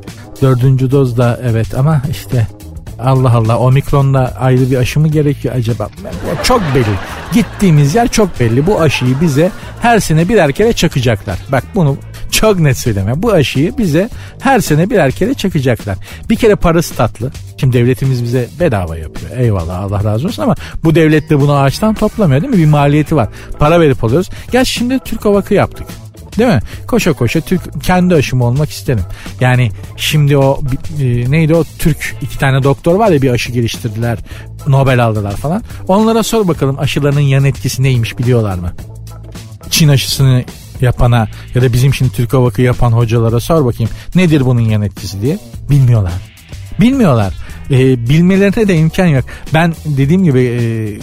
Dördüncü doz da evet ama işte Allah Allah omikronla ayrı bir aşı mı gerekiyor acaba? Çok belli. Gittiğimiz yer çok belli. Bu aşıyı bize her sene birer kere çakacaklar. Bak bunu çok net söyleme. Bu aşıyı bize her sene birer kere çakacaklar. Bir kere parası tatlı. Şimdi devletimiz bize bedava yapıyor. Eyvallah Allah razı olsun ama bu devlet de bunu ağaçtan toplamıyor değil mi? Bir maliyeti var. Para verip alıyoruz. Gel şimdi Türk Havak'ı yaptık. Değil mi? Koşa koşa Türk kendi aşımı olmak isterim. Yani şimdi o e, neydi o Türk iki tane doktor var ya bir aşı geliştirdiler. Nobel aldılar falan. Onlara sor bakalım aşılarının yan etkisi neymiş biliyorlar mı? Çin aşısını yapana ya da bizim şimdi Türk Havak'ı yapan hocalara sor bakayım nedir bunun yan etkisi diye. Bilmiyorlar. Bilmiyorlar. E, bilmelerine de imkan yok. Ben dediğim gibi e,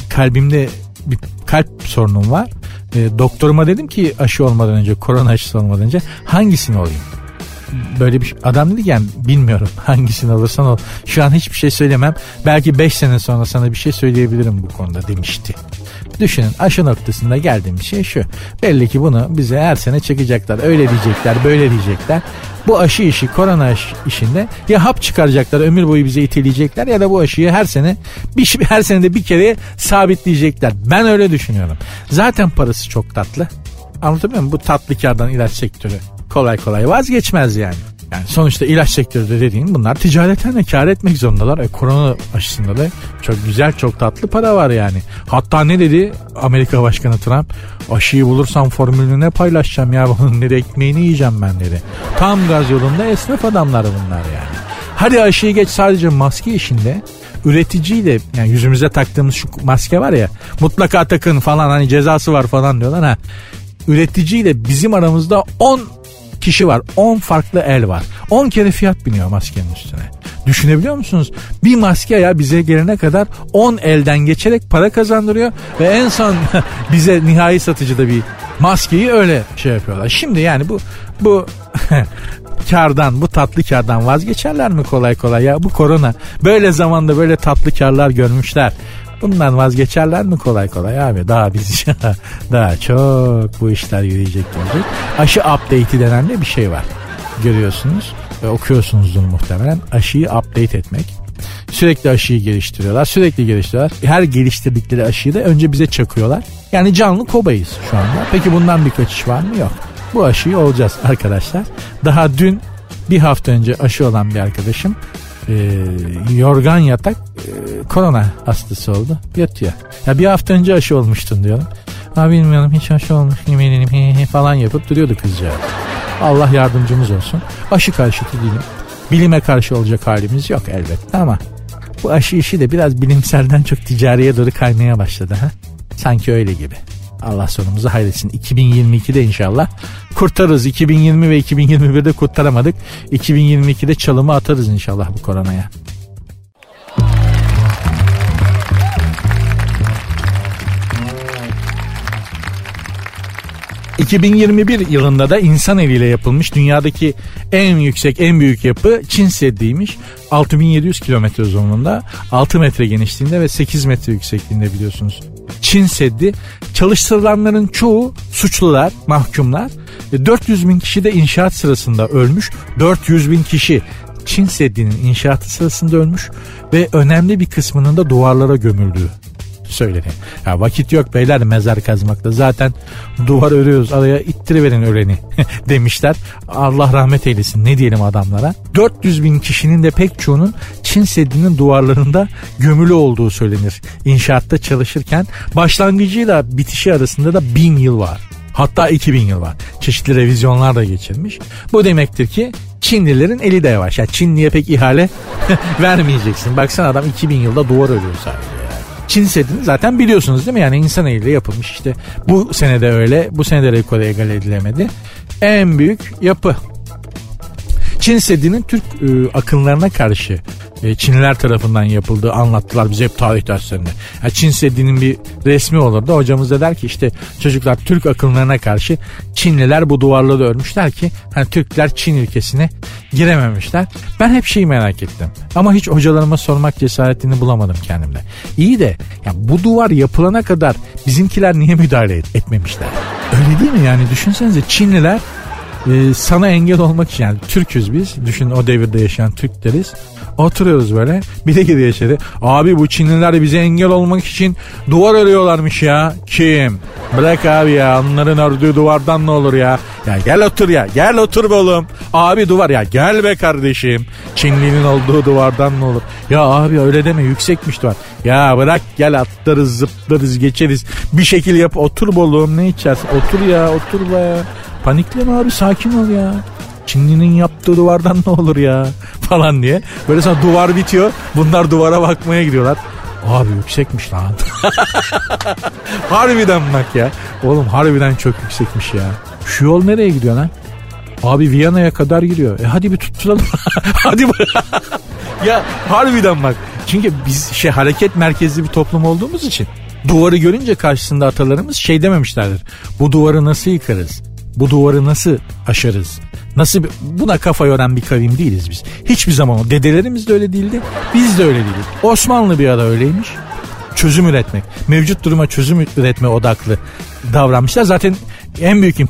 kalbimde bir kalp sorunum var. E, doktoruma dedim ki aşı olmadan önce, korona aşısı olmadan önce hangisini olayım? böyle bir adam dedi ki yani bilmiyorum hangisini alırsan ol. Şu an hiçbir şey söylemem. Belki 5 sene sonra sana bir şey söyleyebilirim bu konuda demişti. Düşünün aşı noktasında geldiğim şey şu. Belli ki bunu bize her sene çekecekler. Öyle diyecekler, böyle diyecekler. Bu aşı işi, korona aşı işinde ya hap çıkaracaklar, ömür boyu bize iteleyecekler ya da bu aşıyı her sene bir her senede bir kere sabitleyecekler. Ben öyle düşünüyorum. Zaten parası çok tatlı. Anlatabiliyor muyum? Bu tatlı kardan ilaç sektörü kolay kolay vazgeçmez yani. Yani sonuçta ilaç sektörü dediğin bunlar ticaretten de kar etmek zorundalar. E, korona aşısında da çok güzel çok tatlı para var yani. Hatta ne dedi Amerika Başkanı Trump? Aşıyı bulursam formülünü ne paylaşacağım ya bunun dedi ekmeğini yiyeceğim ben dedi. Tam gaz yolunda esnaf adamlar bunlar yani. Hadi aşıyı geç sadece maske işinde üreticiyle yani yüzümüze taktığımız şu maske var ya mutlaka takın falan hani cezası var falan diyorlar ha. Üreticiyle bizim aramızda 10 kişi var. 10 farklı el var. 10 kere fiyat biniyor maskenin üstüne. Düşünebiliyor musunuz? Bir maske ya bize gelene kadar 10 elden geçerek para kazandırıyor ve en son bize nihai satıcıda bir maskeyi öyle şey yapıyorlar. Şimdi yani bu bu kardan bu tatlı kardan vazgeçerler mi kolay kolay ya bu korona böyle zamanda böyle tatlı karlar görmüşler Bundan vazgeçerler mi kolay kolay abi? Daha biz daha çok bu işler yürüyecek olacak. Aşı update'i denen de bir şey var. Görüyorsunuz ve okuyorsunuzdur muhtemelen. Aşıyı update etmek. Sürekli aşıyı geliştiriyorlar. Sürekli geliştiriyorlar. Her geliştirdikleri aşıyı da önce bize çakıyorlar. Yani canlı kobayız şu anda. Peki bundan bir kaçış var mı? Yok. Bu aşıyı olacağız arkadaşlar. Daha dün bir hafta önce aşı olan bir arkadaşım e, yorgan yatak e, korona hastası oldu. Yatıyor. Ya bir hafta önce aşı olmuştun diyorum. Ha bilmiyorum hiç aşı olmuş eminim falan yapıp duruyordu kızcağız. Allah yardımcımız olsun. Aşı karşıtı değilim. Bilime karşı olacak halimiz yok elbette ama bu aşı işi de biraz bilimselden çok ticariye doğru kaymaya başladı ha. Sanki öyle gibi. Allah sonumuzu hayretsin. 2022'de inşallah kurtarırız. 2020 ve 2021'de kurtaramadık. 2022'de çalımı atarız inşallah bu koronaya. 2021 yılında da insan eliyle yapılmış dünyadaki en yüksek en büyük yapı Çin Seddi'ymiş. 6700 kilometre uzunluğunda 6 metre genişliğinde ve 8 metre yüksekliğinde biliyorsunuz. Çin Seddi çalıştırılanların çoğu suçlular, mahkumlar. 400 bin kişi de inşaat sırasında ölmüş. 400 bin kişi Çin Seddi'nin inşaatı sırasında ölmüş ve önemli bir kısmının da duvarlara gömüldüğü söyleniyor. Ya vakit yok beyler mezar kazmakta. Zaten duvar örüyoruz araya ittiriverin öleni demişler. Allah rahmet eylesin ne diyelim adamlara. 400 bin kişinin de pek çoğunun Çin Seddi'nin duvarlarında gömülü olduğu söylenir. İnşaatta çalışırken başlangıcıyla bitişi arasında da bin yıl var. Hatta 2000 yıl var. Çeşitli revizyonlar da geçirmiş. Bu demektir ki Çinlilerin eli de yavaş. Yani Çinliye pek ihale vermeyeceksin. Baksana adam 2000 yılda duvar örüyor sadece. Çin Seddi'ni zaten biliyorsunuz değil mi? Yani insan eliyle yapılmış işte. Bu senede öyle. Bu senede rekora egal edilemedi. En büyük yapı. Çin Seddi'nin Türk e, akınlarına karşı e, Çinliler tarafından yapıldığı anlattılar bize hep tarih derslerinde. Yani Çin Seddi'nin bir resmi olurdu. Hocamız da der ki işte çocuklar Türk akınlarına karşı Çinliler bu duvarları örmüşler ki hani Türkler Çin ülkesine girememişler. Ben hep şeyi merak ettim. Ama hiç hocalarıma sormak cesaretini bulamadım kendimde. İyi de ya bu duvar yapılana kadar bizimkiler niye müdahale etmemişler? Öyle değil mi yani düşünsenize Çinliler e, sana engel olmak için yani Türküz biz. Düşün o devirde yaşayan Türkleriz. Oturuyoruz böyle. Bir de giriyor içeri. Abi bu Çinliler bize engel olmak için duvar örüyorlarmış ya. Kim? Bırak abi ya onların ördüğü duvardan ne olur ya. Ya gel otur ya gel otur be oğlum. Abi duvar ya gel be kardeşim. Çinli'nin olduğu duvardan ne olur. Ya abi öyle deme yüksekmiş duvar. Ya bırak gel atlarız zıplarız geçeriz. Bir şekil yap otur be oğlum ne içersin. Otur ya otur be. Panikleme abi sakin ol ya. Çinli'nin yaptığı duvardan ne olur ya falan diye. Böyle sonra duvar bitiyor. Bunlar duvara bakmaya gidiyorlar. Abi yüksekmiş lan. harbiden bak ya. Oğlum harbiden çok yüksekmiş ya. Şu yol nereye gidiyor lan? Abi Viyana'ya kadar gidiyor. E hadi bir tutturalım. hadi ya harbiden bak. Çünkü biz şey hareket merkezli bir toplum olduğumuz için duvarı görünce karşısında atalarımız şey dememişlerdir. Bu duvarı nasıl yıkarız? Bu duvarı nasıl aşarız? Nasıl bir, buna kafa yoran bir kavim değiliz biz. Hiçbir zaman dedelerimiz de öyle değildi. Biz de öyle değiliz. Osmanlı bir ara öyleymiş. Çözüm üretmek, mevcut duruma çözüm üretme odaklı davranmışlar. Zaten en büyük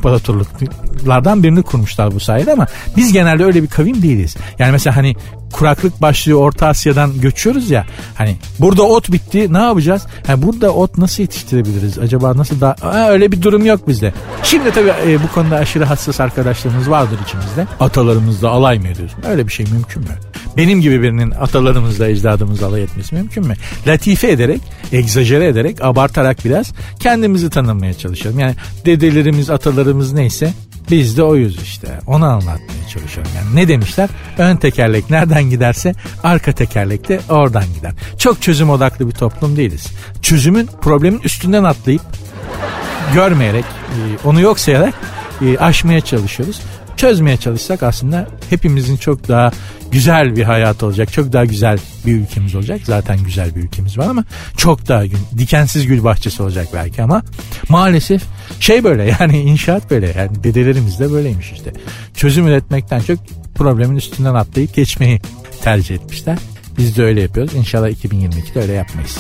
imparatorluklardan birini kurmuşlar bu sayede ama biz genelde öyle bir kavim değiliz. Yani mesela hani kuraklık başlıyor Orta Asya'dan göçüyoruz ya. Hani burada ot bitti ne yapacağız? Yani burada ot nasıl yetiştirebiliriz? Acaba nasıl da öyle bir durum yok bizde. Şimdi tabii e, bu konuda aşırı hassas arkadaşlarımız vardır içimizde. Atalarımızla alay mı ediyoruz? Öyle bir şey mümkün mü? Benim gibi birinin atalarımızla ecdadımızla alay etmesi mümkün mü? Latife ederek, egzajere ederek, abartarak biraz kendimizi tanımaya çalışalım. Yani dedelerimiz, atalarımız neyse biz de oyuz işte. Onu anlatmaya çalışıyorum. Yani ne demişler? Ön tekerlek nereden giderse arka tekerlek de oradan gider. Çok çözüm odaklı bir toplum değiliz. Çözümün problemin üstünden atlayıp görmeyerek, e, onu yok sayarak e, aşmaya çalışıyoruz çözmeye çalışsak aslında hepimizin çok daha güzel bir hayat olacak. Çok daha güzel bir ülkemiz olacak. Zaten güzel bir ülkemiz var ama çok daha gün, dikensiz gül bahçesi olacak belki ama maalesef şey böyle yani inşaat böyle yani dedelerimiz de böyleymiş işte. Çözüm üretmekten çok problemin üstünden atlayıp geçmeyi tercih etmişler. Biz de öyle yapıyoruz. İnşallah 2022'de öyle yapmayız.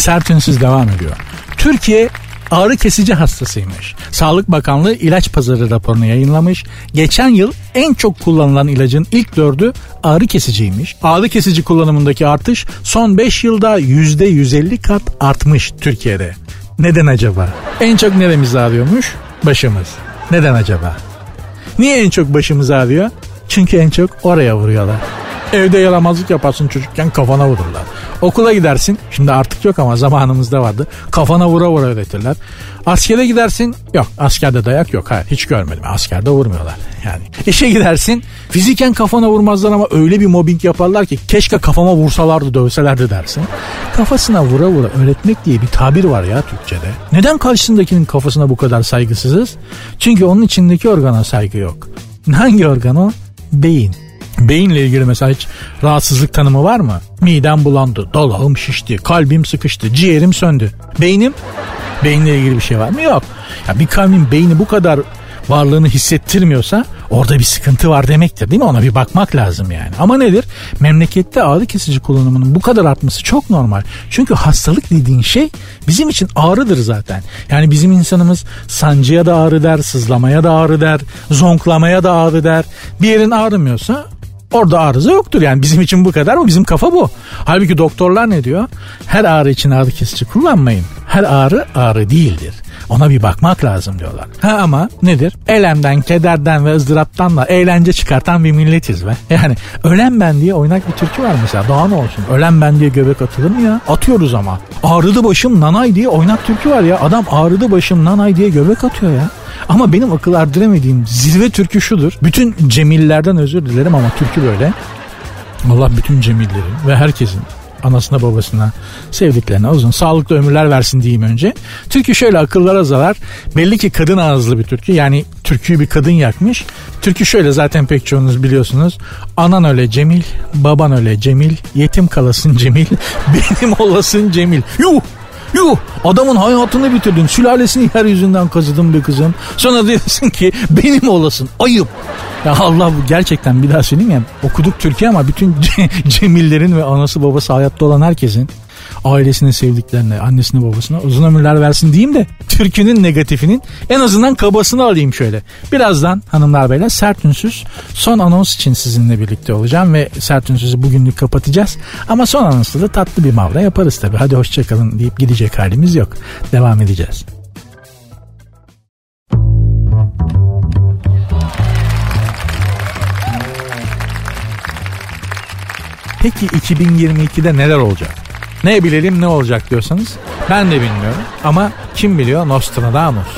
Sert ünsüz devam ediyor. Türkiye ağrı kesici hastasıymış. Sağlık Bakanlığı ilaç pazarı raporunu yayınlamış. Geçen yıl en çok kullanılan ilacın ilk dördü ağrı kesiciymiş. Ağrı kesici kullanımındaki artış son 5 yılda %150 kat artmış Türkiye'de. Neden acaba? En çok neremiz ağrıyormuş? Başımız. Neden acaba? Niye en çok başımız ağrıyor? Çünkü en çok oraya vuruyorlar. Evde yaramazlık yaparsın çocukken kafana vururlar. Okula gidersin. Şimdi artık yok ama zamanımızda vardı. Kafana vura vura öğretirler. Askere gidersin. Yok askerde dayak yok. Hayır hiç görmedim. Askerde vurmuyorlar. Yani işe gidersin. Fiziken kafana vurmazlar ama öyle bir mobbing yaparlar ki keşke kafama vursalardı dövselerdi dersin. Kafasına vura vura öğretmek diye bir tabir var ya Türkçe'de. Neden karşısındakinin kafasına bu kadar saygısızız? Çünkü onun içindeki organa saygı yok. Hangi organ o? Beyin. Beyinle ilgili mesela hiç rahatsızlık tanımı var mı? Midem bulandı, dalağım şişti, kalbim sıkıştı, ciğerim söndü. Beynim? Beyinle ilgili bir şey var mı? Yok. Ya bir kavmin beyni bu kadar varlığını hissettirmiyorsa orada bir sıkıntı var demektir değil mi? Ona bir bakmak lazım yani. Ama nedir? Memlekette ağrı kesici kullanımının bu kadar artması çok normal. Çünkü hastalık dediğin şey bizim için ağrıdır zaten. Yani bizim insanımız sancıya da ağrı der, sızlamaya da ağrı der, zonklamaya da ağrı der. Bir yerin ağrımıyorsa Orada arıza yoktur yani bizim için bu kadar mı? Bizim kafa bu. Halbuki doktorlar ne diyor? Her ağrı için ağrı kesici kullanmayın. Her ağrı ağrı değildir. Ona bir bakmak lazım diyorlar. Ha ama nedir? Elemden, kederden ve ızdıraptan da eğlence çıkartan bir milletiz be. Yani ölen ben diye oynak bir türkü var mesela. Daha ne olsun? Ölen ben diye göbek atılır mı ya? Atıyoruz ama. Ağrıdı başım nanay diye oynak türkü var ya. Adam ağrıdı başım nanay diye göbek atıyor ya. Ama benim akıl erdiremediğim zirve türkü şudur. Bütün cemillerden özür dilerim ama türkü böyle. Allah bütün cemillerin ve herkesin anasına babasına sevdiklerine uzun sağlıklı ömürler versin diyeyim önce. Türkü şöyle akıllara zarar. Belli ki kadın ağızlı bir türkü. Yani türküyü bir kadın yakmış. Türkü şöyle zaten pek çoğunuz biliyorsunuz. Anan öyle Cemil, baban öyle Cemil, yetim kalasın Cemil, benim olasın Cemil. Yuh Yuh adamın hayatını bitirdin. Sülalesini yeryüzünden kazıdın be kızım. Sonra diyorsun ki benim olasın. Ayıp. Ya Allah bu gerçekten bir daha söyleyeyim ya. Okuduk Türkiye ama bütün Cemillerin ve anası babası hayatta olan herkesin ailesine sevdiklerine, annesine babasına uzun ömürler versin diyeyim de türkünün negatifinin en azından kabasını alayım şöyle. Birazdan hanımlar beyler sert ünsüz son anons için sizinle birlikte olacağım ve sert ünsüzü bugünlük kapatacağız. Ama son anonsta da tatlı bir mavra yaparız tabi. Hadi hoşçakalın deyip gidecek halimiz yok. Devam edeceğiz. Peki 2022'de neler olacak? Ne bilelim ne olacak diyorsanız ben de bilmiyorum. Ama kim biliyor Nostradamus.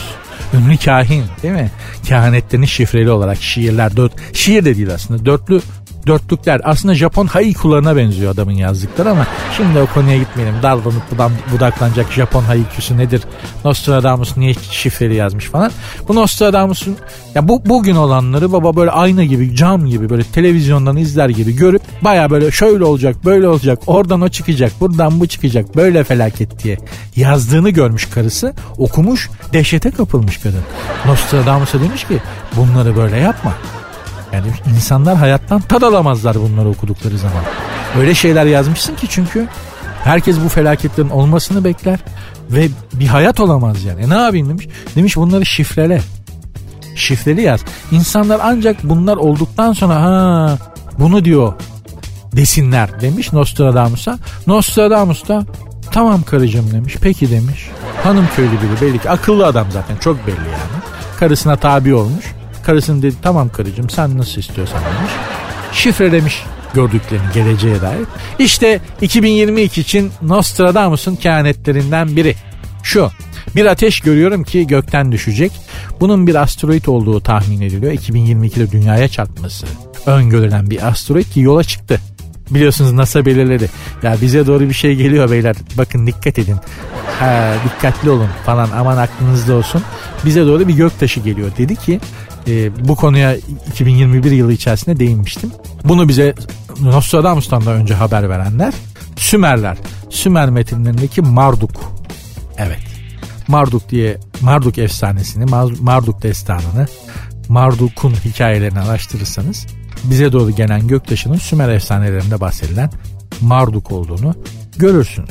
Ünlü kahin değil mi? Kehanetlerini şifreli olarak şiirler dört şiir de değil aslında dörtlü dörtlükler. Aslında Japon haikularına benziyor adamın yazdıkları ama şimdi o konuya gitmeyelim. Dallanıp budan, budaklanacak Japon haikusu nedir? Nostradamus niye şifreli yazmış falan. Bu Nostradamus'un ya bu bugün olanları baba böyle ayna gibi cam gibi böyle televizyondan izler gibi görüp baya böyle şöyle olacak böyle olacak oradan o çıkacak buradan bu çıkacak böyle felaket diye yazdığını görmüş karısı okumuş dehşete kapılmış kadın. Nostradamus'a demiş ki bunları böyle yapma. Yani insanlar hayattan tad alamazlar bunları okudukları zaman. Öyle şeyler yazmışsın ki çünkü herkes bu felaketlerin olmasını bekler ve bir hayat olamaz yani. E ne yapayım demiş. Demiş bunları şifrele. Şifreli yaz. İnsanlar ancak bunlar olduktan sonra ha bunu diyor desinler demiş Nostradamus'a. Nostradamus da tamam karıcığım demiş. Peki demiş. Hanım köylü biri belli ki akıllı adam zaten çok belli yani. Karısına tabi olmuş. Karısının dedi tamam karıcığım sen nasıl istiyorsan demiş. Şifrelemiş gördüklerini geleceğe dair. İşte 2022 için Nostradamus'un kehanetlerinden biri. Şu bir ateş görüyorum ki gökten düşecek. Bunun bir asteroid olduğu tahmin ediliyor. 2022'de dünyaya çarpması öngörülen bir asteroid ki yola çıktı. Biliyorsunuz NASA belirledi. Ya bize doğru bir şey geliyor beyler. Bakın dikkat edin. Ha, dikkatli olun falan aman aklınızda olsun. Bize doğru bir göktaşı geliyor dedi ki e, bu konuya 2021 yılı içerisinde değinmiştim. Bunu bize Nostradamus'tan da önce haber verenler Sümerler. Sümer metinlerindeki Marduk. Evet. Marduk diye Marduk efsanesini, Marduk destanını, Marduk'un hikayelerini araştırırsanız bize doğru gelen göktaşının Sümer efsanelerinde bahsedilen Marduk olduğunu görürsünüz.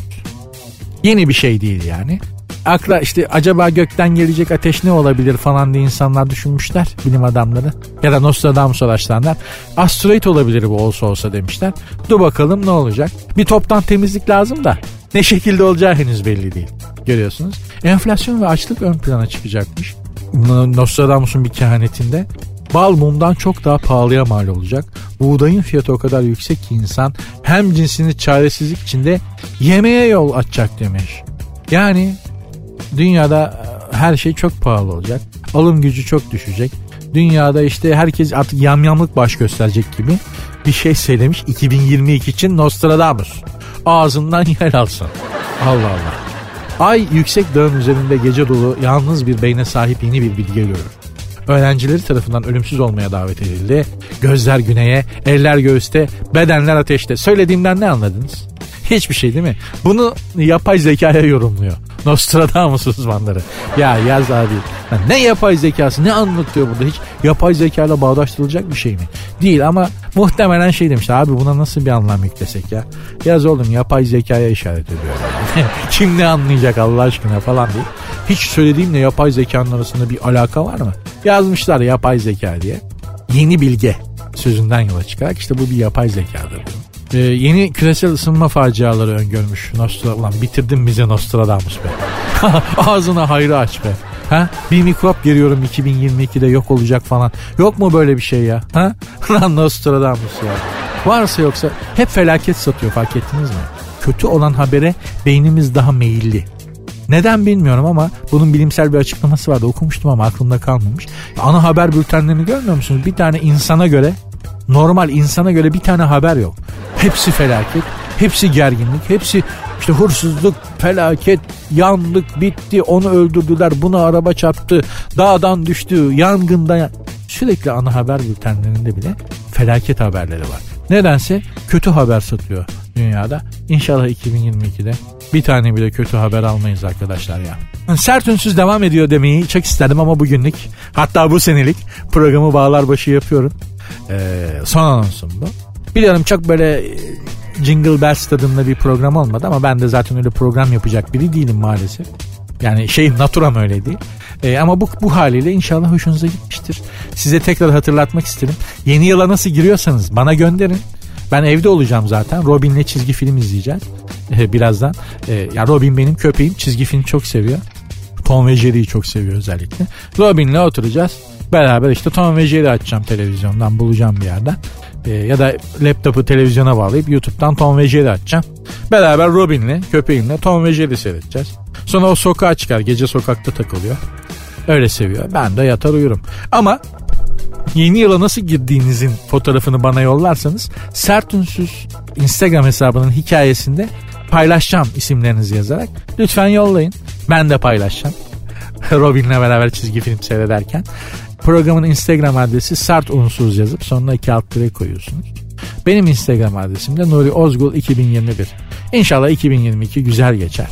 Yeni bir şey değil yani akla işte acaba gökten gelecek ateş ne olabilir falan diye insanlar düşünmüşler bilim adamları ya da Nostradamus araştıranlar asteroid olabilir bu olsa olsa demişler. Dur bakalım ne olacak. Bir toptan temizlik lazım da ne şekilde olacağı henüz belli değil. Görüyorsunuz. Enflasyon ve açlık ön plana çıkacakmış. Nostradamus'un bir kehanetinde Bal mumdan çok daha pahalıya mal olacak. Buğdayın fiyatı o kadar yüksek ki insan hem cinsini çaresizlik içinde yemeğe yol açacak demiş. Yani Dünyada e, her şey çok pahalı olacak. Alım gücü çok düşecek. Dünyada işte herkes artık yamyamlık baş gösterecek gibi bir şey söylemiş 2022 için Nostradamus. Ağzından yer alsın. Allah Allah. Ay yüksek dağın üzerinde gece dolu yalnız bir beyne sahip yeni bir bilgi görür. Öğrencileri tarafından ölümsüz olmaya davet edildi. Gözler güneye, eller göğüste, bedenler ateşte. Söylediğimden ne anladınız? Hiçbir şey değil mi? Bunu yapay zekaya yorumluyor. Nostradamus uzmanları. Ya yaz abi. Ne yapay zekası ne anlatıyor burada hiç yapay zekayla bağdaştırılacak bir şey mi? Değil ama muhtemelen şey demiş abi buna nasıl bir anlam yüklesek ya? Yaz oğlum yapay zekaya işaret ediyor. Kim ne anlayacak Allah aşkına falan diye. Hiç söylediğimle yapay zekanın arasında bir alaka var mı? Yazmışlar yapay zeka diye. Yeni bilge sözünden yola çıkarak işte bu bir yapay zekadır. Ee, yeni küresel ısınma faciaları öngörmüş. Nostra, ulan bitirdin bize Nostradamus be. Ağzına hayrı aç be. Ha? Bir mikrop giriyorum 2022'de yok olacak falan. Yok mu böyle bir şey ya? Ha? Lan Nostradamus ya. Varsa yoksa hep felaket satıyor fark ettiniz mi? Kötü olan habere beynimiz daha meyilli. Neden bilmiyorum ama bunun bilimsel bir açıklaması vardı. Okumuştum ama aklımda kalmamış. Ana haber bültenlerini görmüyor musunuz? Bir tane insana göre normal insana göre bir tane haber yok. Hepsi felaket, hepsi gerginlik, hepsi işte hırsızlık, felaket, yandık, bitti, onu öldürdüler, bunu araba çarptı, dağdan düştü, yangında. Sürekli ana haber bültenlerinde bile felaket haberleri var. Nedense kötü haber satıyor dünyada. İnşallah 2022'de bir tane bile kötü haber almayız arkadaşlar ya. Sert ünsüz devam ediyor demeyi çok istedim ama bugünlük hatta bu senelik programı bağlar başı yapıyorum. Ee, son anonsum bu. Biliyorum çok böyle e, Jingle Bells tadında bir program olmadı ama ben de zaten öyle program yapacak biri değilim maalesef. Yani şey naturam öyle değil. Ee, ama bu, bu haliyle inşallah hoşunuza gitmiştir. Size tekrar hatırlatmak istedim. Yeni yıla nasıl giriyorsanız bana gönderin. Ben evde olacağım zaten. Robin'le çizgi film izleyeceğiz. Birazdan. Ee, ya Robin benim köpeğim. Çizgi film çok seviyor. Tom ve Jerry'yi çok seviyor özellikle. Robin'le oturacağız. Beraber işte Tom ve Jerry açacağım televizyondan bulacağım bir yerden. E, ya da laptopu televizyona bağlayıp YouTube'dan Tom ve Jerry açacağım. Beraber Robin'le köpeğimle Tom ve Jerry seyredeceğiz. Sonra o sokağa çıkar gece sokakta takılıyor. Öyle seviyor. Ben de yatar uyurum. Ama yeni yıla nasıl girdiğinizin fotoğrafını bana yollarsanız Sert Ünsüz Instagram hesabının hikayesinde paylaşacağım isimlerinizi yazarak. Lütfen yollayın. Ben de paylaşacağım. Robin'le beraber çizgi film seyrederken. Programın Instagram adresi sert unsuz yazıp sonuna iki alt dire koyuyorsunuz. Benim Instagram adresim de Nuri Ozgul 2021. İnşallah 2022 güzel geçer.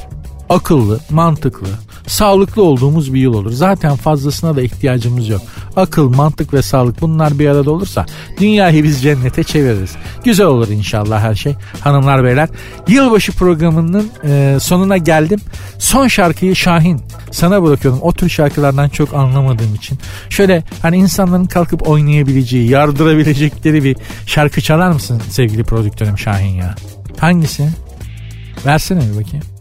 Akıllı, mantıklı, sağlıklı olduğumuz bir yıl olur. Zaten fazlasına da ihtiyacımız yok. Akıl, mantık ve sağlık bunlar bir arada olursa dünyayı biz cennete çeviririz. Güzel olur inşallah her şey. Hanımlar beyler yılbaşı programının e, sonuna geldim. Son şarkıyı Şahin sana bırakıyorum. O tür şarkılardan çok anlamadığım için. Şöyle hani insanların kalkıp oynayabileceği, yardırabilecekleri bir şarkı çalar mısın sevgili prodüktörüm Şahin ya? Hangisi? Versene bir bakayım.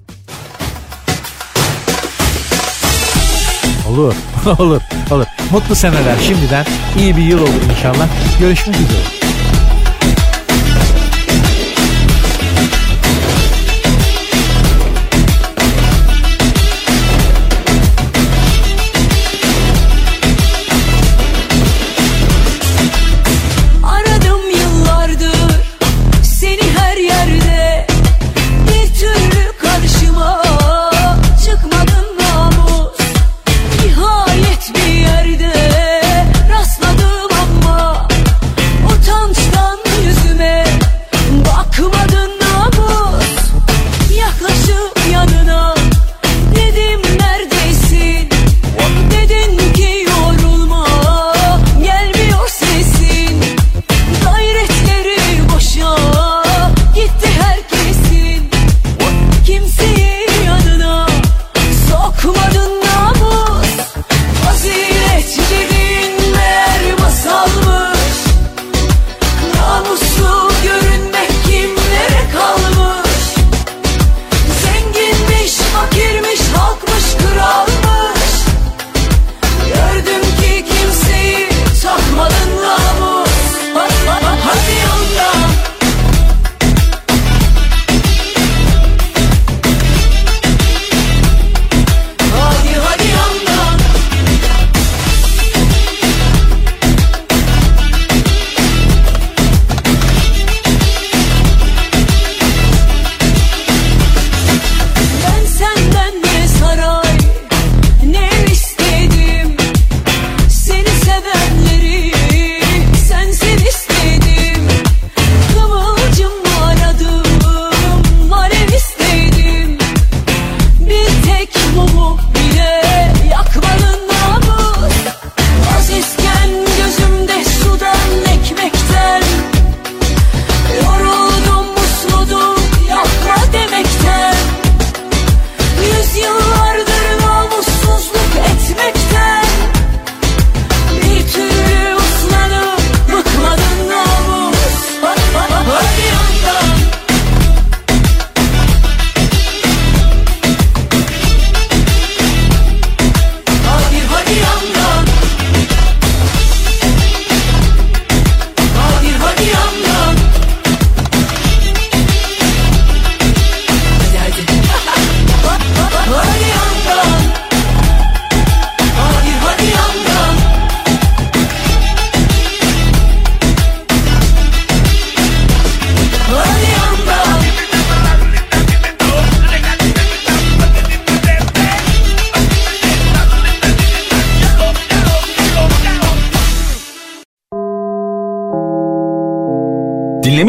Olur, olur, olur. Mutlu seneler şimdiden. iyi bir yıl olur inşallah. Görüşmek üzere.